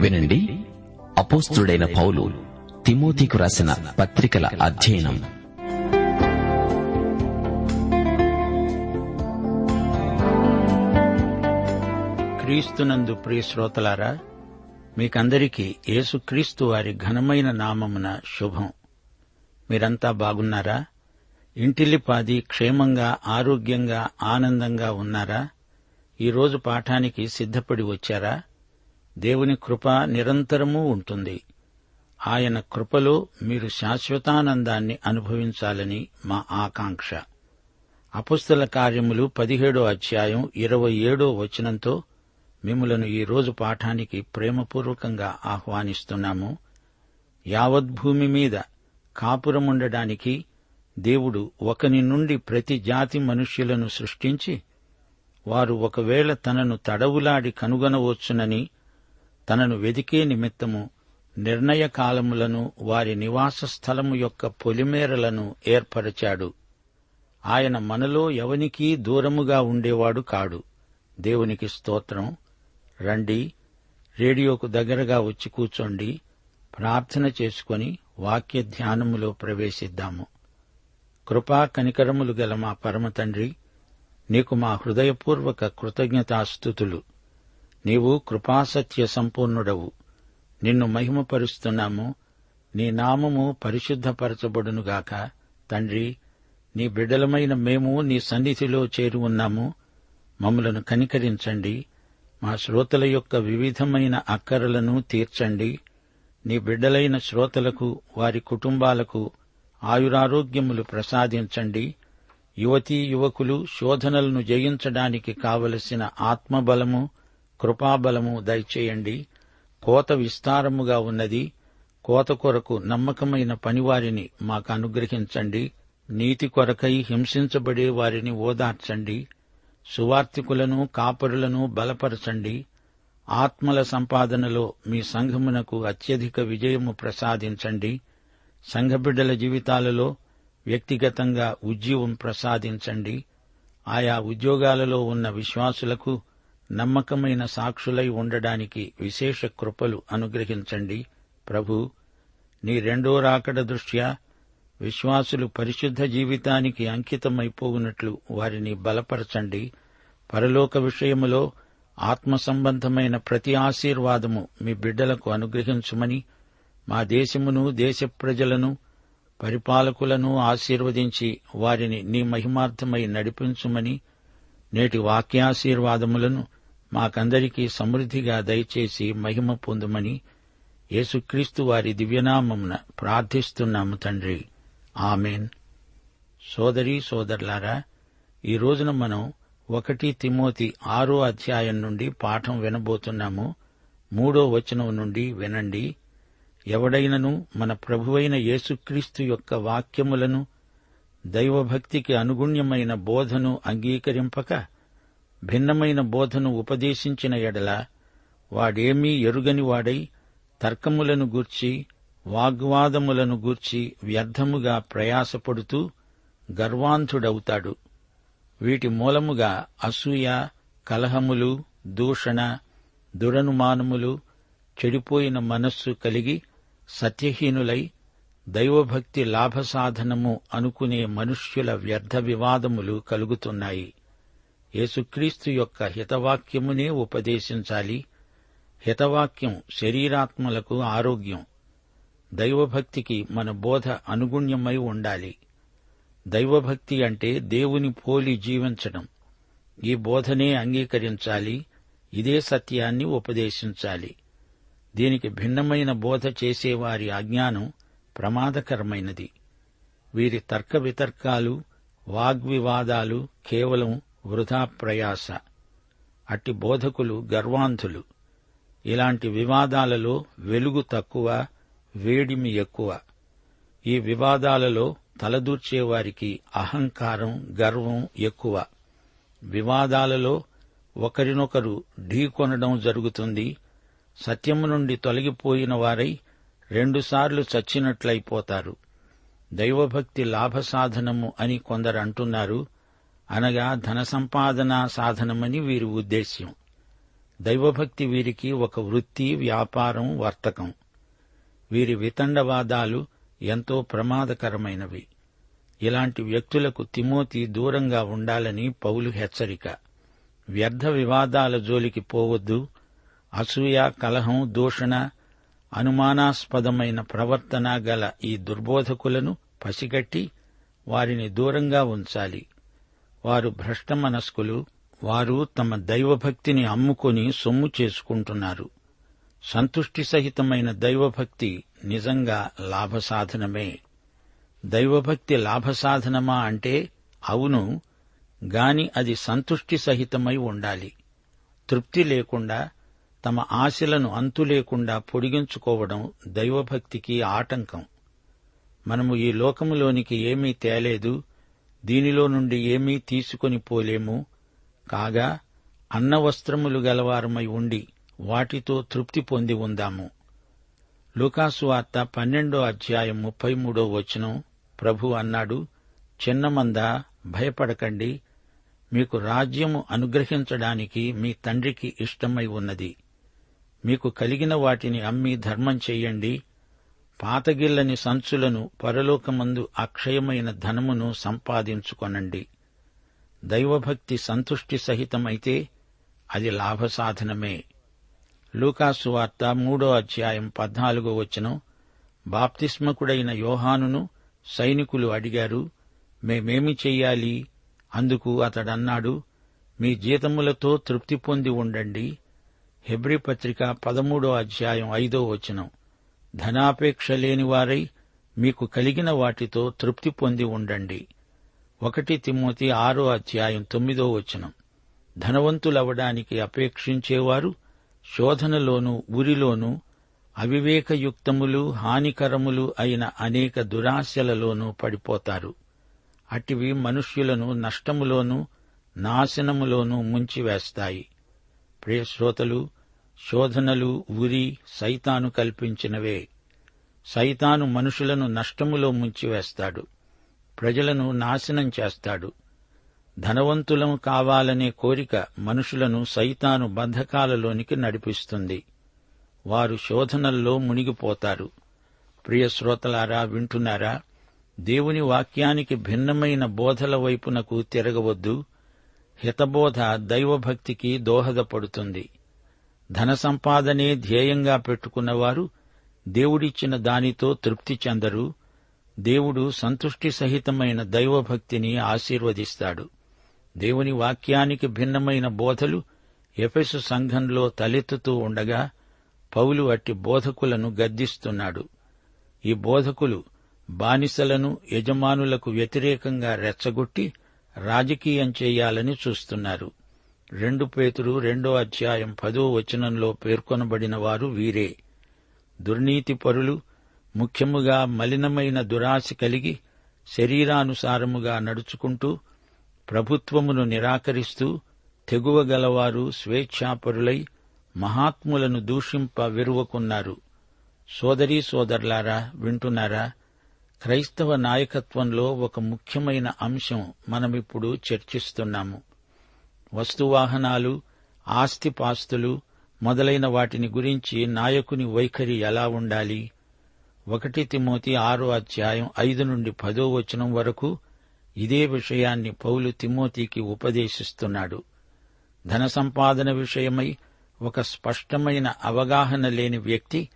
వినండి. అపోస్తుడైన పౌలు తిమోతికు రాసిన పత్రికల అధ్యయనం. క్రీస్తునందు ప్రియ శ్రోతలారా మీకందరికీ యేసుక్రీస్తు వారి ఘనమైన నామమున శుభం. మీరంతా బాగున్నారా? ఇంటిల్లిపాది క్షేమంగా ఆరోగ్యంగా ఆనందంగా ఉన్నారా? ఈరోజు పాఠానికి సిద్ధపడి వచ్చారా? దేవుని కృప నిరంతరము ఉంటుంది. ఆయన కృపలో మీరు శాశ్వతానందాన్ని అనుభవించాలని మా ఆకాంక్ష. అపుస్తల కార్యములు పదిహేడో అధ్యాయం ఇరవై ఏడో వచనంతో మిమ్మలను ఈ రోజు పాఠానికి ప్రేమపూర్వకంగా ఆహ్వానిస్తున్నాము. యావద్భూమి మీద కాపురముండడానికి దేవుడు ఒకని నుండి ప్రతి జాతి మనుష్యులను సృష్టించి వారు ఒకవేళ తనను తడవులాడి కనుగొనవచ్చునని తనను వెదికే నిమిత్తము నిర్ణయ కాలములను వారి నివాస స్థలము యొక్క పొలిమేరలను ఏర్పరచాడు. ఆయన మనలో ఎవనికీ దూరముగా ఉండేవాడు కాడు. దేవునికి స్తోత్రం. రండి రేడియోకు దగ్గరగా వచ్చి కూర్చోండి ప్రార్థన చేసుకుని వాక్య ధ్యానములో ప్రవేశిద్దాము. కృపా కనికరములు గల మా పరమ తండ్రి నీకు మా హృదయపూర్వక కృతజ్ఞతాస్థుతులు నీవు కృపాసత్య సంపూర్ణుడవు. నిన్ను మహిమపరుస్తున్నాము. నీ నామము పరిశుద్ధపరచబడునుగాక తండ్రి నీ బిడ్డలమైన మేము నీ సన్నిధిలో చేరి ఉన్నాము. మమ్మలను కనికరించండి. మా శ్రోతల యొక్క వివిధమైన అక్కరలను తీర్చండి. నీ బిడ్డలైన శ్రోతలకు వారి కుటుంబాలకు ఆయురారోగ్యములు ప్రసాదించండి. యువతీ యువకులు శోధనలను జయించడానికి కావలసిన ఆత్మబలము కృపాబలము దయచేయండి. కోత విస్తారముగా ఉన్నది. కోత కొరకు నమ్మకమైన పనివారిని మాకు అనుగ్రహించండి నీతి కొరకై హింసించబడే వారిని ఓదార్చండి. సువార్తికులను కాపరులను బలపరచండి. ఆత్మల సంపాదనలో మీ సంఘమునకు అత్యధిక విజయము ప్రసాదించండి. సంఘబిడ్డల జీవితాలలో వ్యక్తిగతంగా ఉద్యోగం ప్రసాదించండి. ఆయా ఉద్యోగాలలో ఉన్న విశ్వాసులకు నమ్మకమైన సాక్షులై ఉండడానికి విశేష కృపలు అనుగ్రహించండి. ప్రభు నీ రెండో రాకడ దృష్ట్యా విశ్వాసులు పరిశుద్ధ జీవితానికి అంకితమైపోవునట్లు వారిని బలపరచండి. పరలోక విషయములో ఆత్మ సంబంధమైన ప్రతి ఆశీర్వాదము మీ బిడ్డలకు అనుగ్రహించుమని మా దేశమును దేశ ప్రజలను పరిపాలకులను ఆశీర్వదించి వారిని నీ మహిమార్థమై నడిపించుమని నేటి వాక్యాశీర్వాదములను మాకందరికీ సమృద్దిగా దయచేసి మహిమ పొందుమని యేసుక్రీస్తు వారి దివ్యనామమున ప్రార్థిస్తున్నాము తండ్రి. ఆమెన్. సోదరి సోదరులారా ఈ రోజున మనం ఒకటి తిమోతి ఆరో అధ్యాయం నుండి పాఠం వినబోతున్నాము. మూడో వచనం నుండి వినండి. ఎవడైనను మన ప్రభువైన యేసుక్రీస్తు యొక్క వాక్యములను దైవభక్తికి అనుగుణ్యమైన బోధను అంగీకరింపక భిన్నమైన బోధను ఉపదేశించిన ఎడల వాడేమీ ఎరుగని వాడై తర్కములను గూర్చి వాగ్వాదములను గూర్చి వ్యర్థముగా ప్రయాసపడుతూ గర్వాంధుడవుతాడు. వీటి మూలముగా అసూయ కలహములు దూషణ దురనుమానములు చెడిపోయిన మనస్సు కలిగి సత్యహీనులై దైవభక్తి లాభసాధనము అనుకునే మనుష్యుల వ్యర్థ వివాదములు కలుగుతున్నాయి. యేసుక్రీస్తు యొక్క హితవాక్యమునే ఉపదేశించాలి. హితవాక్యం శరీరాత్మలకు ఆరోగ్యం. దైవభక్తికి మన బోధ అనుగుణ్యమై ఉండాలి. దైవభక్తి అంటే దేవుని పోలి జీవించడం. ఈ బోధనే అంగీకరించాలి. ఇదే సత్యాన్ని ఉపదేశించాలి. దీనికి భిన్నమైన బోధ చేసేవారి అజ్ఞానం ప్రమాదకరమైనది. వీరి తర్క వితర్కాలు వాగ్వివాదాలు కేవలం వృధా ప్రయాస అట్టి బోధకులు గర్వాంధులు. ఇలాంటి వివాదాలలో వెలుగు తక్కువ వేడిమి ఎక్కువ. ఈ వివాదాలలో తలదూర్చేవారికి అహంకారం గర్వం ఎక్కువ. వివాదాలలో ఒకరినొకరు ఢీకొనడం జరుగుతుంది. సత్యము నుండి తొలగిపోయిన వారై రెండుసార్లు చచ్చినట్లయిపోతారు. దైవభక్తి లాభసాధనము అని కొందరు అంటున్నారు. అనగా ధన సంపాదన సాధనమని వీరి ఉద్దేశ్యం. దైవభక్తి వీరికి ఒక వృత్తి వ్యాపారం వర్తకం. వీరి వితండవాదాలు ఎంతో ప్రమాదకరమైనవి. ఇలాంటి వ్యక్తులకు తిమోతి దూరంగా ఉండాలని పౌలు హెచ్చరిక. వ్యర్థ వివాదాల జోలికి పోవద్దు. అసూయ కలహం దూషణ అనుమానాస్పదమైన ప్రవర్తన గల ఈ దుర్బోధకులను పసిగట్టి వారిని దూరంగా ఉంచాలి. వారు భ్రష్టమనస్కులు వారు తమ దైవభక్తిని అమ్ముకొని సొమ్ము చేసుకుంటున్నారు. సంతుష్టి సహితమైన దైవభక్తి నిజంగా లాభసాధనమే. దైవభక్తి లాభసాధనమా అంటే అవును గాని అది సంతుష్టి సహితమై ఉండాలి. తృప్తి లేకుండా తమ ఆశలను అంతు లేకుండా పొడిగించుకోవడం దైవభక్తికి ఆటంకం. మనము ఈ లోకములోనికి ఏమీ తేలేదు దీనిలో నుండి ఏమీ తీసుకొని పోలేము. కాగా అన్నవస్త్రములు గలవారమై ఉండి వాటితో తృప్తి పొంది ఉందాము. లూకాసు వార్త పన్నెండో అధ్యాయం ముప్పై మూడో వచనం. ప్రభు అన్నాడు చిన్నమంద భయపడకండి. మీకు రాజ్యము అనుగ్రహించడానికి మీ తండ్రికి ఇష్టమై ఉన్నది. మీకు కలిగిన వాటిని అమ్మి ధర్మం చెయ్యండి పాతగిల్లని సంచులను పరలోకమందు అక్షయమైన ధనమును సంపాదించుకొనండి. దైవభక్తి సంతుష్టి సహితమైతే అది లాభసాధనమే. లూకాసు వార్త మూడో అధ్యాయం పద్నాలుగో వచనం. బాప్తిస్మకుడైన యోహానును సైనికులు అడిగారు మేమేమి చెయ్యాలి? అందుకు అతడన్నాడు మీ జీతములతో తృప్తి పొంది ఉండండి. హెబ్రి పత్రిక పదమూడో అధ్యాయం ఐదో వచనం. ధనాపేక్ష లేనివారై మీకు కలిగిన వాటితో తృప్తి పొంది ఉండండి. ఒకటి తిమ్మోతి ఆరో అధ్యాయం తొమ్మిదో వచనం. ధనవంతులవడానికి అపేక్షించేవారు శోధనలోనూ ఉరిలోనూ అవివేకయుక్తములు హానికరములు అయిన అనేక దురాశలలోనూ పడిపోతారు. అటివి మనుష్యులను నష్టములోనూ నాశనములోనూ ముంచివేస్తాయి. ప్రియశ్రోతలు శోధనలు ఉరి సైతాను కల్పించినవే. సైతాను మనుషులను నష్టములో ముంచివేస్తాడు. ప్రజలను నాశనం చేస్తాడు. ధనవంతులం కావాలనే కోరిక మనుషులను సైతాను బంధకాలలోనికి నడిపిస్తుంది. వారు శోధనల్లో మునిగిపోతారు. ప్రియ శ్రోతలారా వింటున్నారా? దేవుని వాక్యానికి భిన్నమైన బోధల వైపునకు తిరగవద్దు. హితబోధ దైవభక్తికి దోహదపడుతుంది. ధన సంపాదనే ధ్యేయంగా పెట్టుకున్నవారు దేవుడిచ్చిన దానితో తృప్తి చెందరు. దేవుడు సంతుష్టి సహితమైన దైవభక్తిని ఆశీర్వదిస్తాడు. దేవుని వాక్యానికి భిన్నమైన బోధలు ఎఫెసు సంఘంలో తలెత్తుతూ ఉండగా పౌలు అట్టి బోధకులను గద్దిస్తున్నాడు. ఈ బోధకులు బానిసలను యజమానులకు వ్యతిరేకంగా రెచ్చగొట్టి రాజకీయం చేయాలని చూస్తున్నారు. రెండు పేతురు రెండో అధ్యాయం పదో వచనంలో పేర్కొనబడిన వారు వీరే. దుర్నీతిపరులు ముఖ్యముగా మలినమైన దురాశ కలిగి శరీరానుసారముగా నడుచుకుంటూ ప్రభుత్వమును నిరాకరిస్తూ తెగువగలవారు స్వేచ్ఛాపరులై మహాత్ములను దూషింప విరువకున్నారు సోదరీ సోదరులారా వింటున్నారా? క్రైస్తవ నాయకత్వంలో ఒక ముఖ్యమైన అంశం మనమిప్పుడు చర్చిస్తున్నాము. వస్తువాహనాలు ఆస్తిపాస్తులు మొదలైన వాటిని గురించి నాయకుని వైఖరి ఎలా ఉండాలి? ఒకటి తిమోతి ఆరో అధ్యాయం ఐదు నుండి పదో వచనం వరకు ఇదే విషయాన్ని పౌలు తిమోతికి ఉపదేశిస్తున్నాడు. ధన సంపాదన విషయమై ఒక స్పష్టమైన అవగాహన లేని వ్యక్తి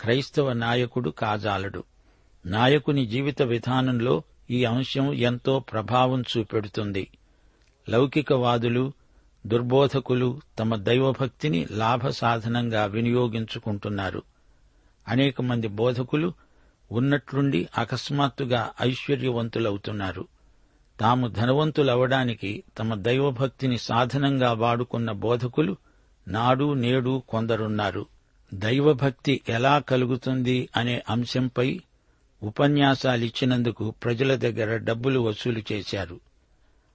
క్రైస్తవ నాయకుడు కాజాలడు. నాయకుని జీవిత విధానంలో ఈ అంశం ఎంతో ప్రభావం చూపెడుతుంది. లౌకికవాదులు దుర్బోధకులు తమ దైవభక్తిని లాభ సాధనంగా వినియోగించుకుంటున్నారు. అనేక మంది బోధకులు ఉన్నట్లుండి అకస్మాత్తుగా ఐశ్వర్యవంతులవుతున్నారు. తాము ధనవంతులవడానికి తమ దైవభక్తిని సాధనంగా వాడుకున్న బోధకులు నాడు నేడు కొందరున్నారు. దైవభక్తి ఎలా కలుగుతుంది అనే అంశంపై ఉపన్యాసాలిచ్చినందుకు ప్రజల దగ్గర డబ్బులు వసూలు చేశారు.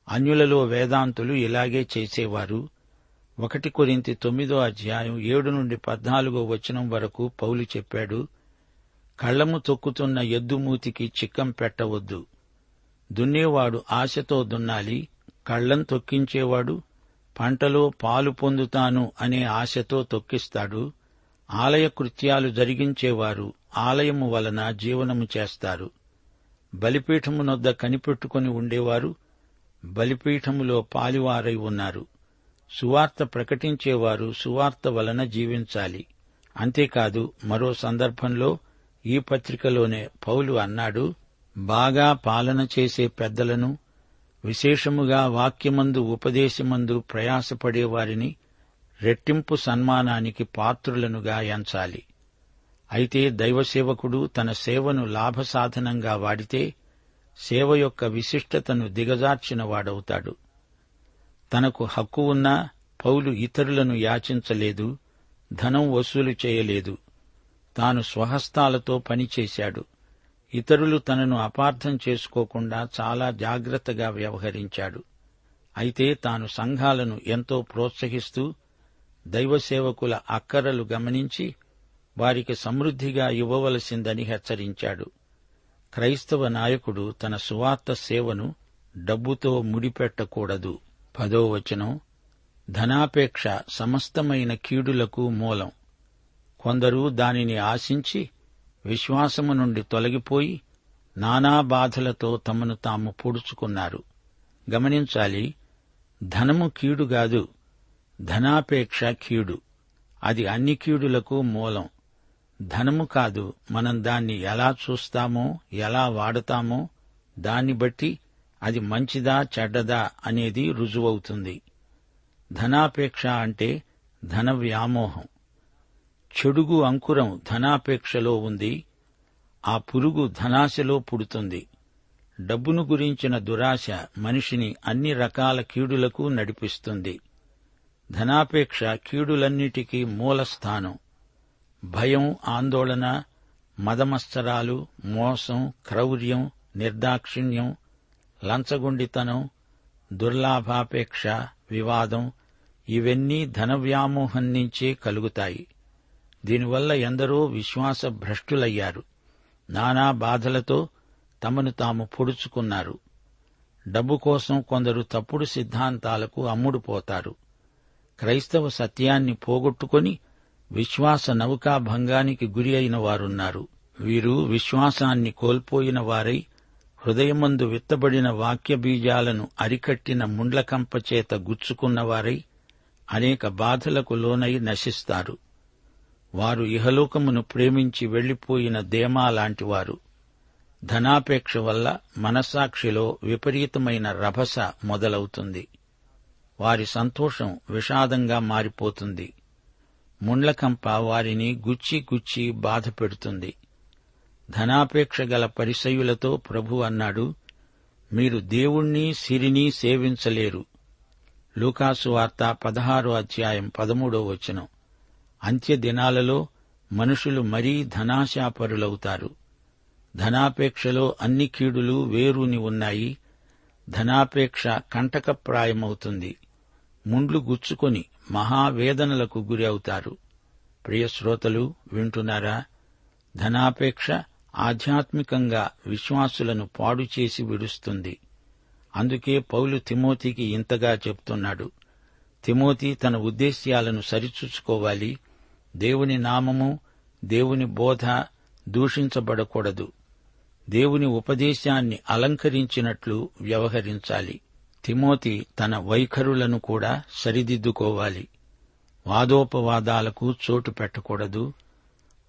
అన్యులలో వేదాంతులు ఇలాగే చేసేవారు. ఒకటి కొరింతి తొమ్మిదో అధ్యాయం ఏడు నుండి పద్నాలుగో వచనం వరకు పౌలు చెప్పాడు కళ్ళము తొక్కుతున్న ఎద్దుమూతికి చిక్కం పెట్టవద్దు. దున్నేవాడు ఆశతో దున్నాలి కళ్ళం తొక్కించేవాడు పంటలో పాలు పొందుతాను అనే ఆశతో తొక్కిస్తాడు ఆలయ కృత్యాలు జరిగించేవారు ఆలయము వలన జీవనము చేస్తారు. బలిపీఠమునొద్ద కనిపెట్టుకుని ఉండేవారు బలిపీఠములో పాలివారై ఉన్నారు. సువార్త ప్రకటించేవారు సువార్త వలన జీవించాలి. అంతేకాదు మరో సందర్భంలో ఈ పత్రికలోనే పౌలు అన్నాడు బాగా పాలన చేసే పెద్దలను విశేషముగా వాక్యమందు ఉపదేశమందు ప్రయాసపడేవారిని రెట్టింపు సన్మానానికి పాత్రులనుగా ఎంచాలి. అయితే దైవసేవకుడు తన సేవను లాభసాధనంగా వాడితే సేవ యొక్క విశిష్టతను దిగజార్చిన వాడవుతాడు. తనకు హక్కు ఉన్నా పౌలు ఇతరులను యాచించలేదు ధనం వసూలు చేయలేదు. తాను స్వహస్తాలతో పనిచేశాడు. ఇతరులు తనను అపార్థం చేసుకోకుండా చాలా జాగ్రత్తగా వ్యవహరించాడు. అయితే తాను సంఘాలను ఎంతో ప్రోత్సహిస్తూ దైవసేవకుల అక్కరలు గమనించి వారికి సమృద్దిగా ఇవ్వవలసిందని హెచ్చరించాడు. క్రైస్తవ నాయకుడు తన సువార్త సేవను డబ్బుతో ముడిపెట్టకూడదు. పదో వచనం ధనాపేక్ష సమస్తమైన కీడులకు మూలం. కొందరు దానిని ఆశించి విశ్వాసము నుండి తొలగిపోయి నానా బాధలతో తమను తాము పొడుచుకున్నారు. గమనించాలి ధనము కీడు కాదు ధనాపేక్ష కీడు. అది అన్ని కీడులకు మూలం. ధనము కాదు. మనం దాన్ని ఎలా చూస్తామో ఎలా వాడతామో దాన్ని బట్టి అది మంచిదా చెడ్డదా అనేది రుజువవుతుంది. ధనాపేక్ష అంటే ధన వ్యామోహం. చెడుగు అంకురం ధనాపేక్షలో ఉంది. ఆ పురుగు ధనాశలో పుడుతుంది. డబ్బును గురించిన దురాశ మనిషిని అన్ని రకాల కీడులకు నడిపిస్తుంది. ధనాపేక్ష కీడులన్నిటికీ మూలస్థానం. భయం ఆందోళన మదమత్సరాలు మోసం క్రౌర్యం నిర్దాక్షిణ్యం లంచగొండితనం దుర్లాభాపేక్ష వివాదం ఇవన్నీ ధన వ్యామోహం నుంచే కలుగుతాయి. దీనివల్ల ఎందరో విశ్వాస భ్రష్టులయ్యారు నానా బాధలతో తమను తాము పొడుచుకున్నారు. డబ్బు కోసం కొందరు తప్పుడు సిద్ధాంతాలకు అమ్ముడుపోతారు. క్రైస్తవ సత్యాన్ని పోగొట్టుకొని విశ్వాస నౌకా భంగానికి గురి అయిన వారున్నారు. వీరు విశ్వాసాన్ని కోల్పోయిన వారై హృదయమందు విత్తబడిన వాక్య బీజాలను అరికట్టిన ముండ్లకంపచేత గుచ్చుకున్నవారై అనేక బాధలకు లోనై నశిస్తారు. వారు ఇహలోకమును ప్రేమించి వెళ్ళిపోయిన దేమా లాంటివారు ధనాపేక్ష వల్ల మనస్సాక్షిలో విపరీతమైన రభస మొదలవుతుంది. వారి సంతోషం విషాదంగా మారిపోతుంది. ముండ్లకంప వారిని గుచ్చి గుచ్చి బాధ పెడుతుంది. ధనాపేక్ష గల పరిసయులతో ప్రభు అన్నాడు మీరు దేవుణ్ణి సిరిని సేవించలేరు. లూకాసు వార్త పదహారో అధ్యాయం పదమూడో వచనం. అంత్య దినాలలో మనుషులు మరీ ధనాశాపరులవుతారు. ధనాపేక్షలో అన్ని కీడులు వేరుని ఉన్నాయి. ధనాపేక్ష కంటకప్రాయమవుతుంది. ముండ్లు గుచ్చుకొని మహావేదనలకు గురి అవుతారు ప్రియశ్రోతలు వింటున్నారా? ధనాపేక్ష ఆధ్యాత్మికంగా విశ్వాసులను పాడు చేసి విడుస్తుంది. అందుకే పౌలు తిమోతికి ఇంతగా చెప్తున్నాడు. తిమోతి తన ఉద్దేశ్యాలను సరిచూచుకోవాలి దేవుని నామము దేవుని బోధ దూషించబడకూడదు. దేవుని ఉపదేశాన్ని అలంకరించినట్లు వ్యవహరించాలి. తిమోతి తన వైఖరులను కూడా సరిదిద్దుకోవాలి. వాదోపవాదాలకు చోటు పెట్టకూడదు.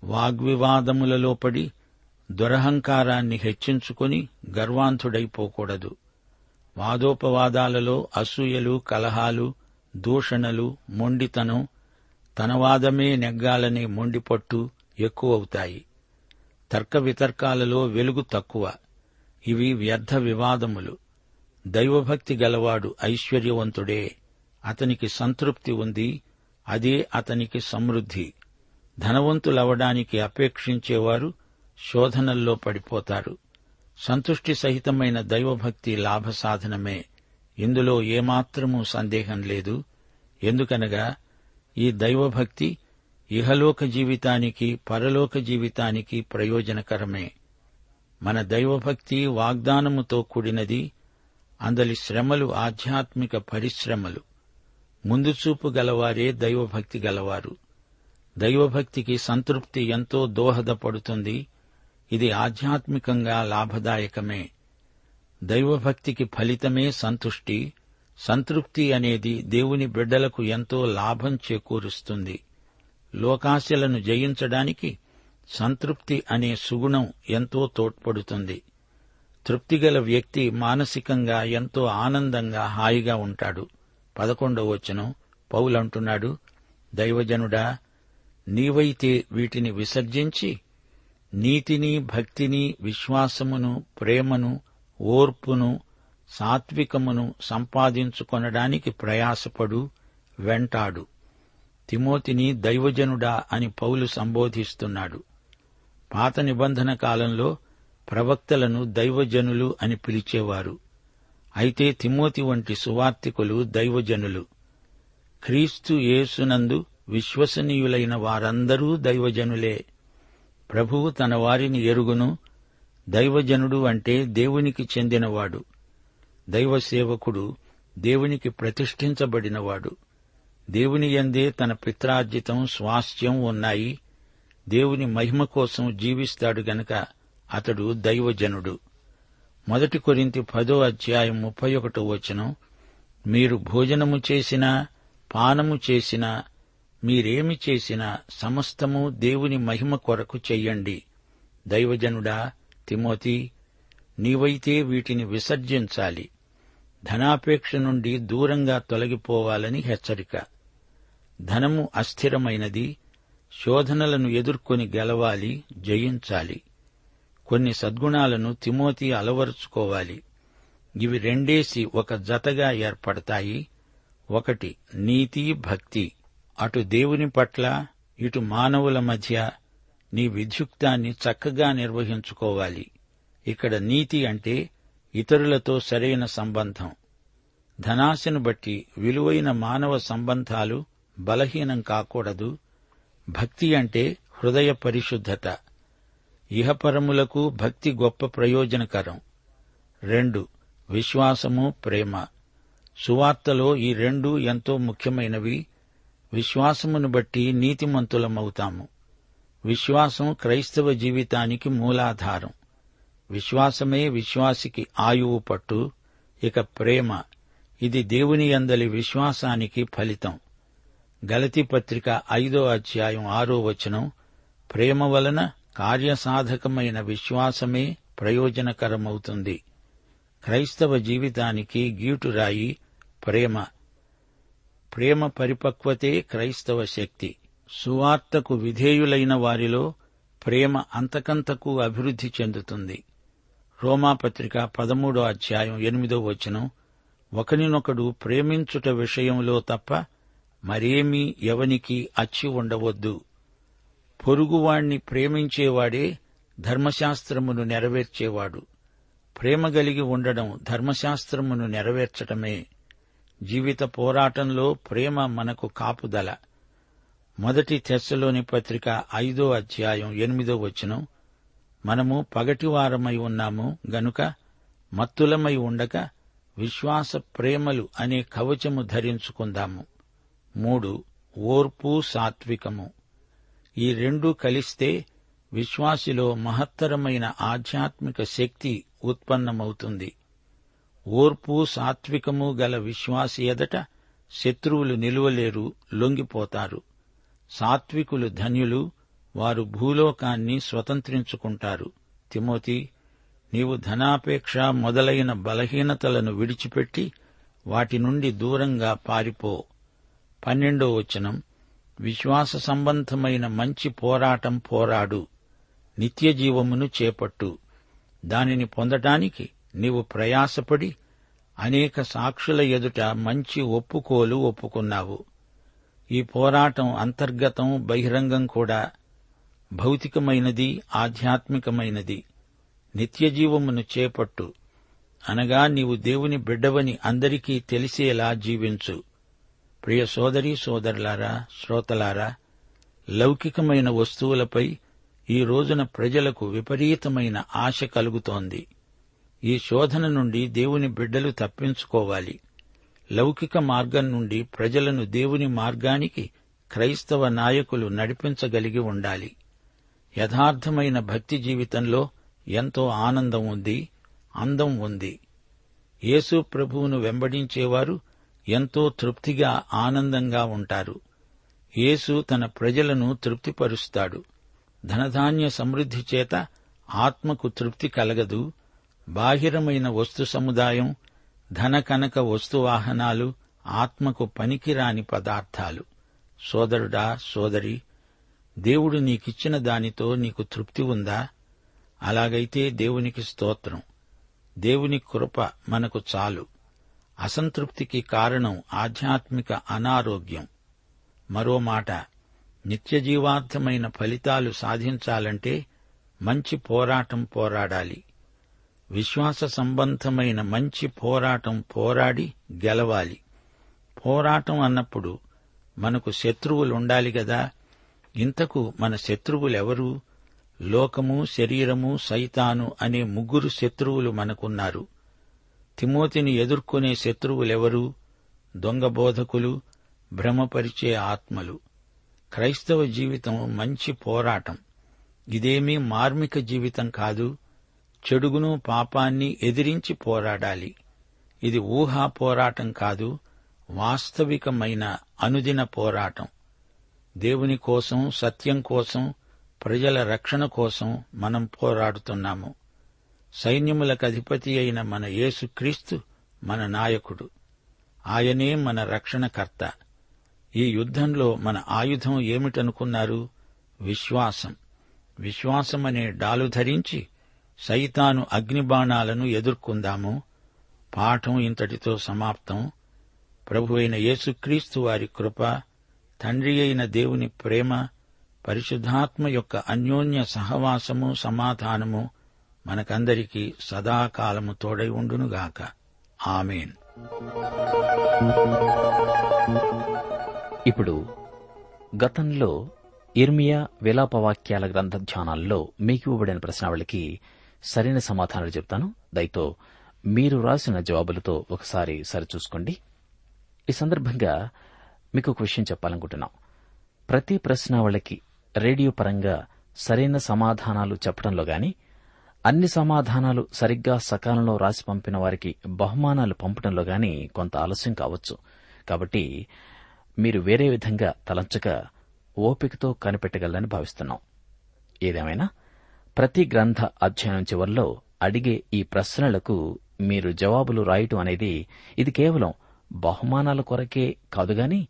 వాగ్వివాదములలో పడి దురహంకారాన్ని హెచ్చించుకుని గర్వాంతుడైపోకూడదు వాదోపవాదాలలో అసూయలు కలహాలు దూషణలు మొండితనం తనవాదమే నెగ్గాలనే మొండిపట్టు ఎక్కువవుతాయి. తర్క వితర్కాలలో వెలుగు తక్కువ. ఇవి వ్యర్థ వివాదములు. దైవభక్తి గలవాడు ఐశ్వర్యవంతుడే. అతనికి సంతృప్తి ఉంది. అదే అతనికి సమృద్ధి. ధనవంతులవడానికి అపేక్షించేవారు శోధనల్లో పడిపోతారు. సంతుష్టి సహితమైన దైవభక్తి లాభ సాధనమే. ఇందులో ఏమాత్రమూ సందేహం లేదు. ఎందుకనగా ఈ దైవభక్తి ఇహలోక జీవితానికి పరలోక జీవితానికి ప్రయోజనకరమే. మన దైవభక్తి వాగ్దానముతో కూడినది అందలి శ్రమలు ఆధ్యాత్మిక పరిశ్రమలు. ముందుచూపు గలవారే దైవభక్తి గలవారు. దైవభక్తికి సంతృప్తి ఎంతో దోహదపడుతుంది. ఇది ఆధ్యాత్మికంగా లాభదాయకమే. దైవభక్తికి ఫలితమే సంతుష్టి. సంతృప్తి అనేది దేవుని బిడ్డలకు ఎంతో లాభం చేకూరుస్తుంది. లోకాశలను జయించడానికి సంతృప్తి అనే సుగుణం ఎంతో తోడ్పడుతుంది. తృప్తిగల వ్యక్తి మానసికంగా ఎంతో ఆనందంగా హాయిగా ఉంటాడు. పదకొండవ వచనం పౌలంటున్నాడు దైవజనుడా నీవైతే వీటిని విసర్జించి నీతిని భక్తిని విశ్వాసమును ప్రేమను ఓర్పును సాత్వికమును సంపాదించుకొనడానికి ప్రయాసపడు వెంటాడు. తిమోతిని దైవజనుడా అని పౌలు సంబోధిస్తున్నాడు. పాత నిబంధన కాలంలో ప్రవక్తలను దైవజనులు అని పిలిచేవారు. అయితే తిమోతి వంటి సువార్తికులు దైవజనులు. క్రీస్తు యేసునందు విశ్వసనీయులైన వారందరూ దైవజనులే. ప్రభువు తన వారిని ఎరుగును దైవజనుడు అంటే దేవునికి చెందినవాడు. దైవ సేవకుడు దేవునికి ప్రతిష్ఠించబడినవాడు. దేవుని ఎందే తన పిత్రార్జితం స్వాస్థ్యం ఉన్నాయి. దేవుని మహిమ కోసం జీవిస్తాడు గనక అతడు దైవజనుడు. మొదటి కొరింతి పదో అధ్యాయం ముప్పై ఒకటో వచనం మీరు భోజనము చేసినా పానము చేసినా మీరేమి చేసినా సమస్తము దేవుని మహిమ కొరకు చెయ్యండి. దైవజనుడా తిమోతి నీవైతే వీటిని విసర్జించాలి. ధనాపేక్ష నుండి దూరంగా తొలగిపోవాలని హెచ్చరిక. ధనము అస్థిరమైనది శోధనలను ఎదుర్కొని గెలవాలి జయించాలి. కొన్ని సద్గుణాలను తిమోతి అలవరుచుకోవాలి. ఇవి రెండేసి ఒక జతగా ఏర్పడతాయి. ఒకటి నీతి భక్తి. అటు దేవుని పట్ల ఇటు మానవుల మధ్య నీ విధ్యుక్తాన్ని చక్కగా నిర్వహించుకోవాలి. ఇక్కడ నీతి అంటే ఇతరులతో సరైన సంబంధం. ధనాశను బట్టి విలువైన మానవ సంబంధాలు బలహీనం కాకూడదు. భక్తి అంటే హృదయ పరిశుద్ధత. ఇహపరములకు భక్తి గొప్ప ప్రయోజనకరం. రెండు విశ్వాసము ప్రేమ. సువార్తలో ఈ రెండు ఎంతో ముఖ్యమైనవి. విశ్వాసమును బట్టి నీతిమంతులమవుతాము. విశ్వాసం క్రైస్తవ జీవితానికి మూలాధారం. విశ్వాసమే విశ్వాసికి ఆయువు పట్టు. ఇక ప్రేమ. ఇది దేవుని అందలి విశ్వాసానికి ఫలితం. గలతి పత్రిక ఐదో అధ్యాయం ఆరో వచనం. ప్రేమ వలన కార్యసాధకమైన విశ్వాసమే ప్రయోజనకరమవుతుంది. క్రైస్తవ జీవితానికి గీటురాయి ప్రేమ. ప్రేమ పరిపక్వతే క్రైస్తవ శక్తి. సువార్తకు విధేయులైన వారిలో ప్రేమ అంతకంతకు అభివృద్ధి చెందుతుంది. రోమాపత్రిక పదమూడో అధ్యాయం ఎనిమిదో వచనం ఒకనినొకడు ప్రేమించుట విషయంలో తప్ప మరేమీ ఎవనికి అచ్చి ఉండవద్దు. పొరుగువాణ్ణి ప్రేమించేవాడే ధర్మశాస్త్రమును నెరవేర్చేవాడు. ప్రేమ కలిగి ఉండడం ధర్మశాస్త్రమును నెరవేర్చటమే. జీవిత పోరాటంలో ప్రేమ మనకు కాపుదల. మొదటి తెస్సలోని పత్రిక ఐదో అధ్యాయం ఎనిమిదో వచనం. మనము పగటివారమై ఉన్నాము గనుక మత్తులమై ఉండక విశ్వాస ప్రేమలు అనే కవచము ధరించుకుందాము. మూడు ఓర్పు సాత్వికము. ఈ రెండు కలిస్తే విశ్వాసిలో మహత్తరమైన ఆధ్యాత్మిక శక్తి ఉత్పన్నమవుతుంది. ఓర్పు సాత్వికము గల విశ్వాసి ఎదట శత్రువులు నిలువలేరు లొంగిపోతారు. సాత్వికులు ధన్యులు వారు భూలోకాన్ని స్వతంత్రించుకుంటారు. తిమోతి నీవు ధనాపేక్ష మొదలైన బలహీనతలను విడిచిపెట్టి వాటి నుండి దూరంగా పారిపో. పన్నెండో వచనం విశ్వాస సంబంధమైన మంచి పోరాటం పోరాడు. నిత్య జీవమును చేపట్టు. దానిని పొందటానికి నీవు ప్రయాసపడి అనేక సాక్షుల ఎదుట మంచి ఒప్పుకోలు ఒప్పుకున్నావు. ఈ పోరాటం అంతర్గతం బహిరంగం కూడా భౌతికమైనది ఆధ్యాత్మికమైనది. నిత్యజీవమును చేపట్టు. అనగా నీవు దేవుని బిడ్డవని అందరికీ తెలిసేలా జీవించు. ప్రియ సోదరి సోదరులారా శ్రోతలారా లౌకికమైన వస్తువులపై ఈ రోజున ప్రజలకు విపరీతమైన ఆశ కలుగుతోంది. ఈ శోధన నుండి దేవుని బిడ్డలు తప్పించుకోవాలి. లౌకిక మార్గం నుండి ప్రజలను దేవుని మార్గానికి క్రైస్తవ నాయకులు నడిపించగలిగి ఉండాలి. యథార్థమైన భక్తి జీవితంలో ఎంతో ఆనందం ఉంది అందం ఉంది. యేసు ప్రభువును వెంబడించేవారు ఎంతో తృప్తిగా ఆనందంగా ఉంటారు. యేసు తన ప్రజలను తృప్తిపరుస్తాడు. ధనధాన్య సమృద్ధి చేత ఆత్మకు తృప్తి కలగదు. బాహిరమైన వస్తు సముదాయం ధన కనక వస్తువాహనాలు ఆత్మకు పనికిరాని పదార్థాలు. సోదరుడా సోదరి దేవుడు నీకిచ్చిన దానితో నీకు తృప్తి ఉందా? అలాగైతే దేవునికి స్తోత్రం. దేవుని కృప మనకు చాలు. అసంతృప్తికి కారణం ఆధ్యాత్మిక అనారోగ్యం. మరో మాట నిత్యజీవార్థమైన ఫలితాలు సాధించాలంటే మంచి పోరాటం పోరాడాలి. విశ్వాస సంబంధమైన మంచి పోరాటం పోరాడి గెలవాలి. పోరాటం అన్నప్పుడు మనకు శత్రువులుండాలి గదా. ఇంతకు మన శత్రువులెవరు? లోకము శరీరము సైతాను అనే ముగ్గురు శత్రువులు మనకున్నారు. తిమోతిని ఎదుర్కొనే శత్రువులెవరు? దొంగ బోధకులు భ్రమపరిచే ఆత్మలు. క్రైస్తవ జీవితం మంచి పోరాటం. ఇదేమీ మార్మిక జీవితం కాదు. చెడుగును పాపాన్ని ఎదిరించి పోరాడాలి. ఇది ఊహా పోరాటం కాదు వాస్తవికమైన అనుదిన పోరాటం. దేవుని కోసం సత్యం కోసం ప్రజల రక్షణ కోసం మనం పోరాడుతున్నాము. సైన్యములకు అధిపతి అయిన మన యేసుక్రీస్తు మన నాయకుడు. ఆయనే మన రక్షణకర్త. ఈ యుద్ధంలో మన ఆయుధం ఏమిటనుకున్నారు? విశ్వాసం. విశ్వాసమనే డాలు ధరించి సైతాను అగ్నిబాణాలను ఎదుర్కొందాము. పాఠం ఇంతటితో సమాప్తం. ప్రభు అయిన యేసుక్రీస్తు వారి కృప తండ్రి అయిన దేవుని ప్రేమ పరిశుద్ధాత్మ యొక్క అన్యోన్య సహవాసము సమాధానము మనకందరికీ సదాకాలము తోడై ఉండునుగాక. ఆమెన్. ఇప్పుడు గతంలో ఇర్మియా విలాపవాక్యాల గ్రంథ ధ్యానాల్లో మీకు ఇవ్వబడిన ప్రశ్నావళికి సరైన సమాధానాలు చెప్తాను. దయతో మీరు రాసిన జవాబులతో ఒకసారి సరిచూసుకోండి. ఈ సందర్భంగా మీకు ఒక విషయం చెప్పాలనుకుంటున్నాం. ప్రతి ప్రశ్నావళికి రేడియో పరంగా సరైన సమాధానాలు చెప్పడంలో గాని అన్ని సమాధానాలు సరిగ్గా సకాలంలో రాసి పంపిన వారికి బహుమానాలు పంపడంలో గాని కొంత ఆలస్యం కావచ్చు. కాబట్టి మీరు వేరే విధంగా తలంచక ఓపికతో కనిపెట్టగలని భావిస్తున్నాం. ఏదేమైనా? ప్రతి గ్రంథ అధ్యయనం చివరిలో అడిగే ఈ ప్రశ్నలకు మీరు జవాబులు రాయటం అనేది ఇది కేవలం బహుమానాల కొరకే కాదుగాని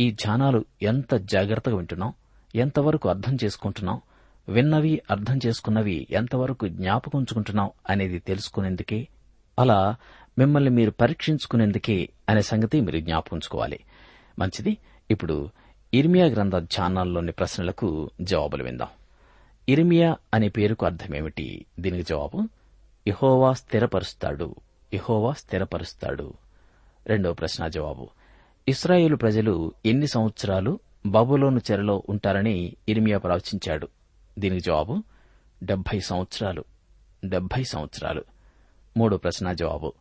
ఈ ధ్యానాలు ఎంత జాగ్రత్తగా వింటున్నాం ఎంతవరకు అర్థం చేసుకుంటున్నాం విన్నవి అర్థం చేసుకున్నవి ఎంతవరకు జ్ఞాపకంచుకుంటున్నాం అనేది తెలుసుకునేందుకే అలా మిమ్మల్ని మీరు పరీక్షించుకునేందుకే అనే సంగతి మీరు జ్ఞాపకంచుకోవాలి మంచిది. ఇప్పుడు ఇర్మియా గ్రంథ ధ్యానాల్లోని ప్రశ్నలకు జవాబులు విందాం. ఇర్మియా అనే పేరుకు అర్థమేమిటి? దీనికి జవాబు ఇహోవా స్థిరపరుస్తాడు. ఇహోవా స్థిరపరుస్తాడు. రెండవ ప్రశ్న జవాబు ఇస్రాయేలు ప్రజలు ఎన్ని సంవత్సరాలు బబులోను చెరలో ఉంటారని ఇర్మియా ప్రవచించాడు? దీనికి జవాబు డెబ్బై సంవత్సరాలు డెబ్బై సంవత్సరాలు. మూడో ప్రశ్న జవాబు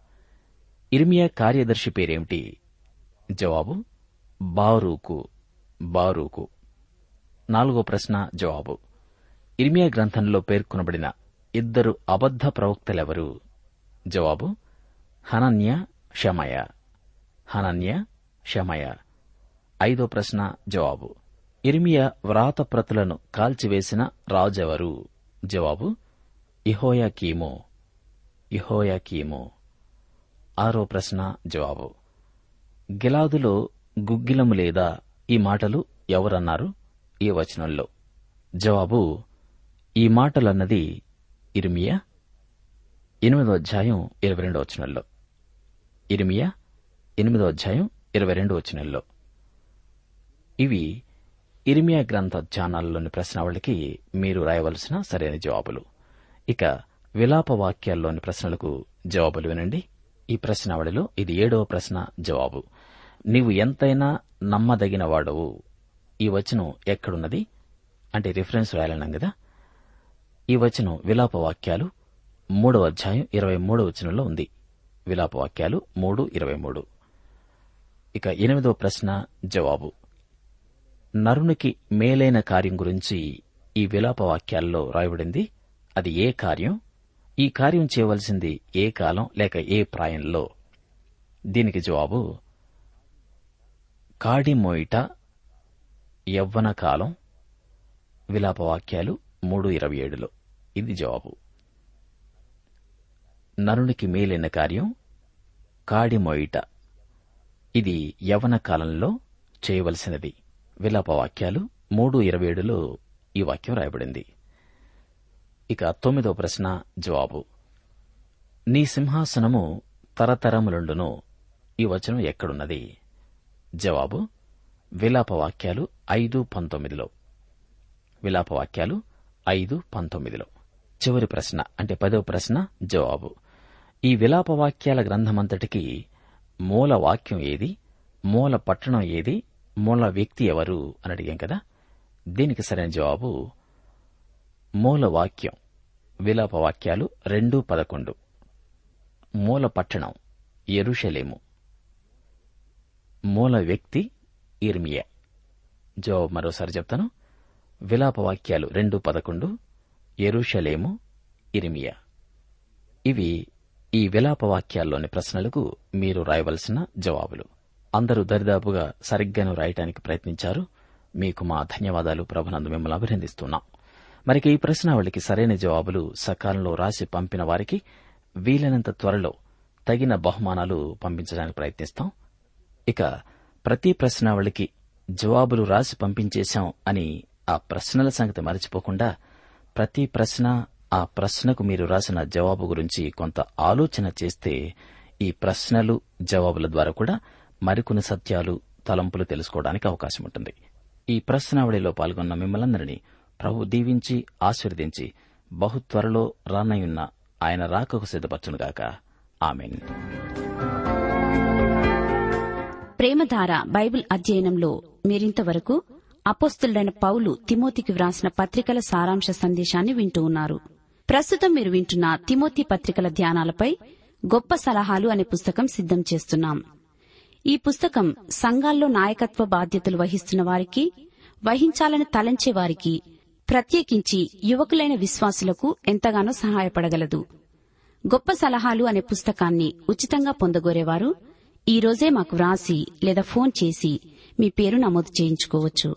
ఇర్మియా కార్యదర్శి పేరేమిటి? జవాబు బారూకు బారూకు. నాలుగో ప్రశ్న జవాబు ఇర్మియా గ్రంథంలో పేర్కొనబడిన ఇద్దరు అబద్ద ప్రవక్తలెవరు? జవాబు హనన్య షమయ. హనన్య షమయ. ఐదో ప్రశ్న జవాబు ఇర్మియా వ్రాతప్రతులను కాల్చివేసిన రాజెవరు? జవాబు ఇహోయాకీమో ఇహోయాకీమో ఆరో ప్రశ్న జవాబు. గిలాదులో గుగ్గిలము లేదా? ఈ మాటలు ఎవరన్నారు? ఈ వచనంలో. జవాబు ఈ మాటలన్నది ఇర్మియా? ఎనిమిదో అధ్యాయం ఇరవై రెండో వచనంలో. ఇరిమియా ఎనిమిదో అధ్యాయం ఇరవై రెండు వచనంలో. ఇవి ఇరిమియా గ్రంథ ధ్యానాల్లోని ప్రశ్నావళికి మీరు రాయవలసిన సరైన జవాబులు. ఇక విలాప వాక్యాల్లోని ప్రశ్నలకు జవాబులు వినండి. ఈ ప్రశ్నావళిలో ఇది ఏడవ ప్రశ్న జవాబు. నీవు ఎంతైనా నమ్మదగిన వాడవు ఈ వచనం ఎక్కడున్నది? అంటే రిఫరెన్స్ రాయాలన్నాం కదా? ఈ వచనం విలాప వాక్యాలు మూడవ అధ్యాయం ఇరవై మూడవ వచనంలో ఉంది. విలాప వాక్యాలు మూడు ఇరవై మూడు. ఇక ఎనిమిదవ ప్రశ్న జవాబు. నరునికి మేలైన కార్యం గురించి ఈ విలాప వాక్యాల్లో రాయబడింది. అది ఏ కార్యం? ఈ కార్యం చేయవలసింది ఏ కాలం లేక ఏ ప్రాయంలో? దీనికి జవాబు కాడిమోయిట యవ్వన కాలం విలాప వాక్యాలు మూడు ఇరవై ఏడులో. ఇది జవాబు. నరునికి మేలైన కార్యం కాడిమోయిట ఇది యవన కాలంలో చేయవలసినది. విలాప వాక్యాలు మూడు ఇరవై ఏడులో ఈ వాక్యం రాయబడింది. ఇక తొమ్మిదో ప్రశ్న జవాబు. నీ సింహాసనము తరతరములుండును ఈ వచనం ఎక్కడున్నది? జవాబు విలాప వాక్యాలు ఐదు పంతొమ్మిదిలో. విలాప వాక్యాలు ఐదు పంతొమ్మిదిలో. చివరి ప్రశ్న అంటే పదో ప్రశ్న జవాబు. ఈ విలాప వాక్యాల గ్రంథమంతటికి మూల వాక్యం ఏది? మూల పట్టణం ఏది? మూల వ్యక్తి ఎవరు అని అడిగాం కదా? దీనికి సరైన జవాబు మూల వాక్యం విలాప వాక్యాలు రెండు పదకొండు. మూల పట్టణం ఎరుషలేము. మూల వ్యక్తి ఇర్మియా. జవాబు మరోసారి చెప్తాను. విలాప వాక్యాలు రెండు పదకొండు ఎరుషలేము ఇరిమియా. ఇవి ఈ విలాప వాక్యాల్లోని ప్రశ్నలకు మీరు రాయవలసిన జవాబులు. అందరూ దరిదాపుగా సరిగ్గాను రాయటానికి ప్రయత్నించారు. మీకు మా ధన్యవాదాలు ప్రభునందు మిమ్మల్ని అభినందిస్తున్నాం. మరికి ఈ ప్రశ్నావళికి సరైన జవాబులు సకాలంలో రాసి పంపిన వారికి వీలైనంత త్వరలో తగిన బహుమానాలు పంపించడానికి ప్రయత్నిస్తాం. ఇక ప్రతి ప్రశ్నావళికి జవాబులు రాసి పంపించేశాం అని ఆ ప్రశ్నల సంగతి మరచిపోకుండా ప్రతి ప్రశ్న ఆ ప్రశ్నకు మీరు రాసిన జవాబు గురించి కొంత ఆలోచన చేస్తే ఈ ప్రశ్నలు జవాబుల ద్వారా కూడా మరికొన్ని సత్యాలు తలంపులు తెలుసుకోవడానికి అవకాశం ఉంటుంది ఈ ప్రశ్నావళిలో పాల్గొన్న మిమ్మలందరినీ ప్రభు దీవించి ఆశీర్వదించి బహు త్వరలో రానయ్యున్న ఆయన రాకకు సిద్ధపరచునుగాక. ఆమెన్. ప్రేమధార బైబిల్ అధ్యయనంలో మీరింతవరకు అపోస్తులైన పౌలు తిమోతికి వ్రాసిన పత్రికల సారాంశ సందేశాన్ని వింటూ ఉన్నారు. ప్రస్తుతం మీరు వింటున్న తిమోతి పత్రికల ధ్యానాలపై గొప్ప సలహాలు అనే పుస్తకం సిద్దం చేస్తున్నాం. ఈ పుస్తకం సంఘాల్లో నాయకత్వ బాధ్యతలు వహిస్తున్న వారికి వహించాలని తలంచే వారికి ప్రత్యేకించి యువకులైన విశ్వాసులకు ఎంతగానో సహాయపడగలదు. గొప్ప సలహాలు అనే పుస్తకాన్ని ఉచితంగా పొందగోరేవారు ఈ రోజే మాకు వ్రాసి లేదా ఫోన్ చేసి మీ పేరు నమోదు చేయించుకోవచ్చు.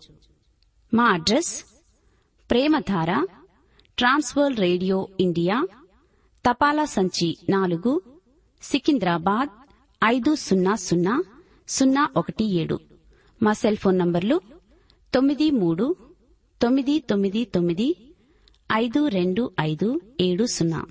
మా address? Premadhara Trans World radio India తపాలా సంచి నాలుగు సికింద్రాబాద్ ఐదు సున్నా సున్నా సున్నా ఒకటి ఏడు. మా సెల్ ఫోన్ నంబర్లు తొమ్మిది మూడు తొమ్మిది తొమ్మిది తొమ్మిది ఐదు రెండు ఐదు ఏడు సున్నా.